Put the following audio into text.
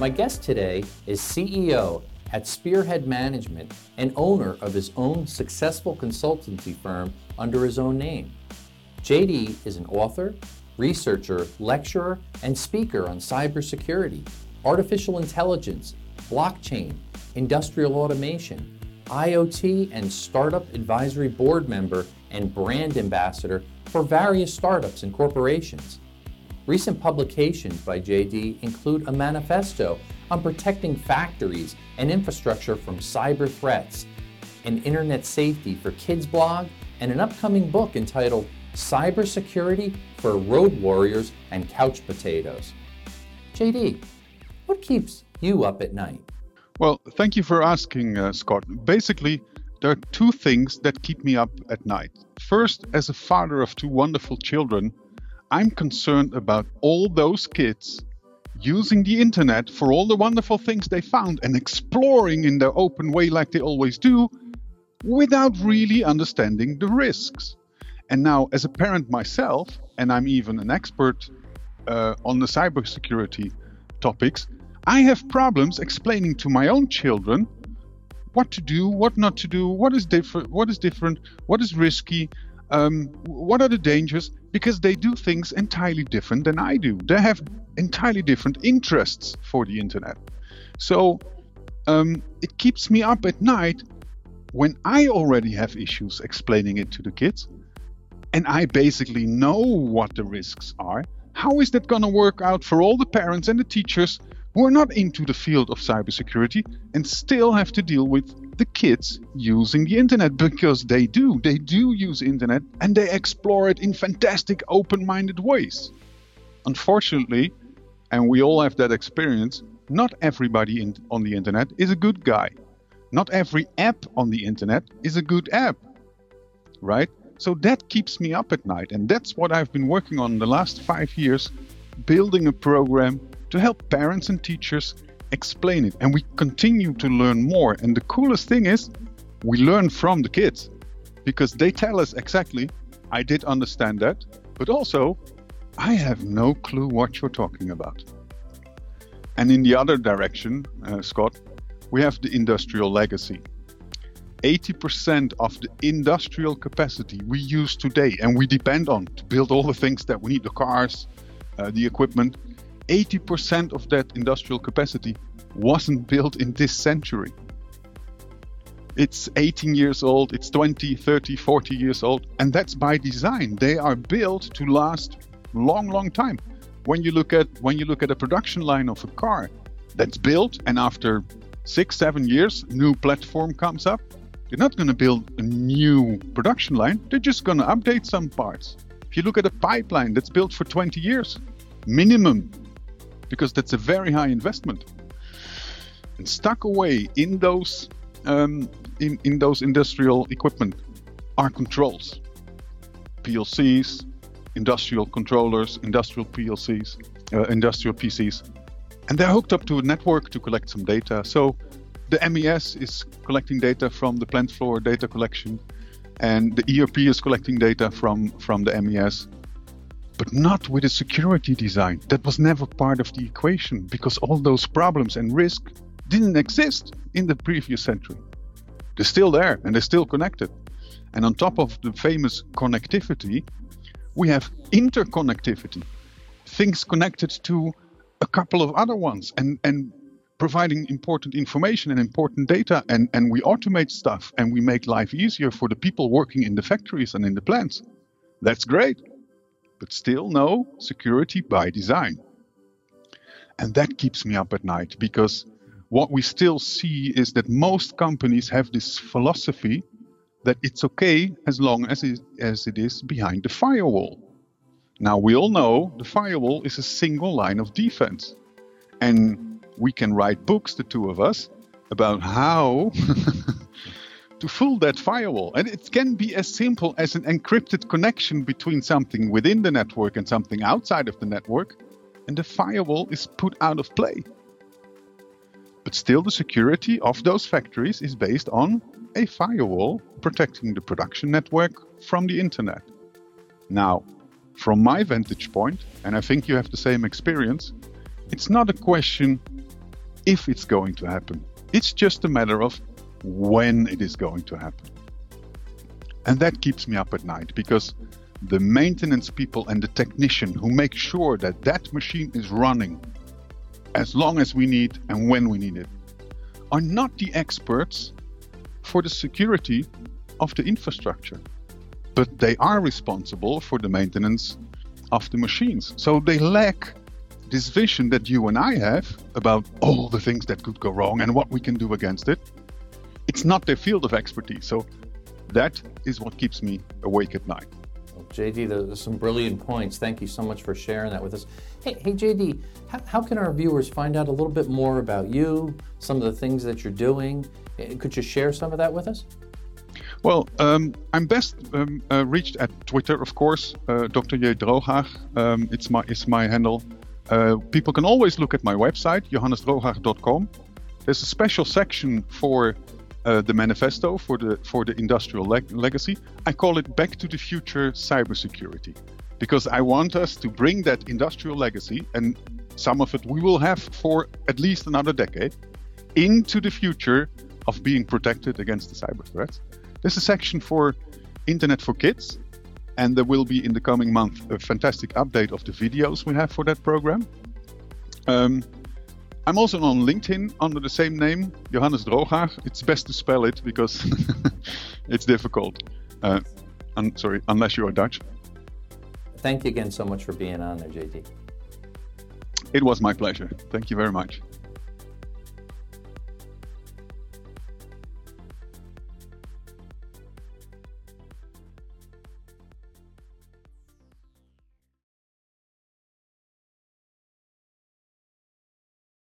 My guest today is CEO at Spearhead Management and owner of his own successful consultancy firm under his own name. JD is an author, researcher, lecturer, and speaker on cybersecurity, artificial intelligence, blockchain, industrial automation, IoT, and startup advisory board member and brand ambassador for various startups and corporations. Recent publications by JD include a manifesto on protecting factories and infrastructure from cyber threats, an internet safety for kids blog, and an upcoming book entitled Cybersecurity for Road Warriors and Couch Potatoes. JD, what keeps you up at night? Well, thank you for asking, uh, Scott. Basically, there are two things that keep me up at night. First, as a father of two wonderful children, I'm concerned about all those kids using the internet for all the wonderful things they found and exploring in their open way like they always do without really understanding the risks. And now, as a parent myself, and I'm even an expert uh, on the cybersecurity topics, I have problems explaining to my own children what to do, what not to do, what is different, what is different, what is risky, um, what are the dangers? Because they do things entirely different than I do. They have entirely different interests for the internet. So um, it keeps me up at night when I already have issues explaining it to the kids and I basically know what the risks are. How is that going to work out for all the parents and the teachers who are not into the field of cybersecurity and still have to deal with the kids using the internet because they do. They do use internet and they explore it in fantastic open-minded ways. Unfortunately, and we all have that experience, not everybody in, on the internet is a good guy. Not every app on the internet is a good app. Right? So that keeps me up at night and that's what I've been working on the last 5 years building a program to help parents and teachers explain it. And we continue to learn more. And the coolest thing is, we learn from the kids because they tell us exactly, I did understand that, but also, I have no clue what you're talking about. And in the other direction, uh, Scott, we have the industrial legacy. 80% of the industrial capacity we use today and we depend on to build all the things that we need the cars, uh, the equipment 80% of that industrial capacity wasn't built in this century. It's 18 years old, it's 20, 30, 40 years old, and that's by design. They are built to last long, long time. When you look at when you look at a production line of a car that's built and after six, seven years, new platform comes up, they're not going to build a new production line. They're just going to update some parts. If you look at a pipeline that's built for 20 years, minimum because that's a very high investment. And stuck away in those um, in, in those industrial equipment are controls, PLCs, industrial controllers, industrial PLCs, uh, industrial PCs, and they're hooked up to a network to collect some data. So the MES is collecting data from the plant floor data collection, and the ERP is collecting data from from the MES but not with a security design. That was never part of the equation because all those problems and risk didn't exist in the previous century. They're still there and they're still connected. And on top of the famous connectivity, we have interconnectivity, things connected to a couple of other ones and, and providing important information and important data and, and we automate stuff and we make life easier for the people working in the factories and in the plants. That's great but still no security by design. And that keeps me up at night because what we still see is that most companies have this philosophy that it's okay as long as it, as it is behind the firewall. Now, we all know the firewall is a single line of defense. And we can write books, the two of us, about how to fool that firewall. And it can be as simple as an encrypted connection between something within the network and something outside of the network, and the firewall is put out of play. But still, the security of those factories is based on a firewall protecting the production network from the internet. Now, from my vantage point, and I think you have the same experience, it's not a question if it's going to happen. It's just a matter of when it is going to happen. And that keeps me up at night because the maintenance people and the technician who make sure that that machine is running as long as we need and when we need it are not the experts for the security of the infrastructure, but they are responsible for the maintenance of the machines. So they lack this vision that you and I have about all the things that could go wrong and what we can do against it. It's not their field of expertise. So that is what keeps me awake at night. Well, JD, those are some brilliant points. Thank you so much for sharing that with us. Hey, hey JD, how, how can our viewers find out a little bit more about you, some of the things that you're doing? Eh, could you share some of that with us? Well, um, I'm best um, uh, reached at Twitter, of course, uh, Dr. J. Drooghaag. Um, it's my it's my handle. Uh, people can always look at my website, johannesdrooghaag.com. There's a special section for uh, the manifesto for the for the industrial leg- legacy. I call it Back to the Future Cybersecurity because I want us to bring that industrial legacy, and some of it we will have for at least another decade, into the future of being protected against the cyber threats. There's a section for Internet for Kids, and there will be in the coming month a fantastic update of the videos we have for that program. Um, I'm also on LinkedIn under the same name, Johannes Drooghaag. It's best to spell it because it's difficult. Uh, I'm sorry, unless you are Dutch. Thank you again so much for being on there, JD. It was my pleasure. Thank you very much.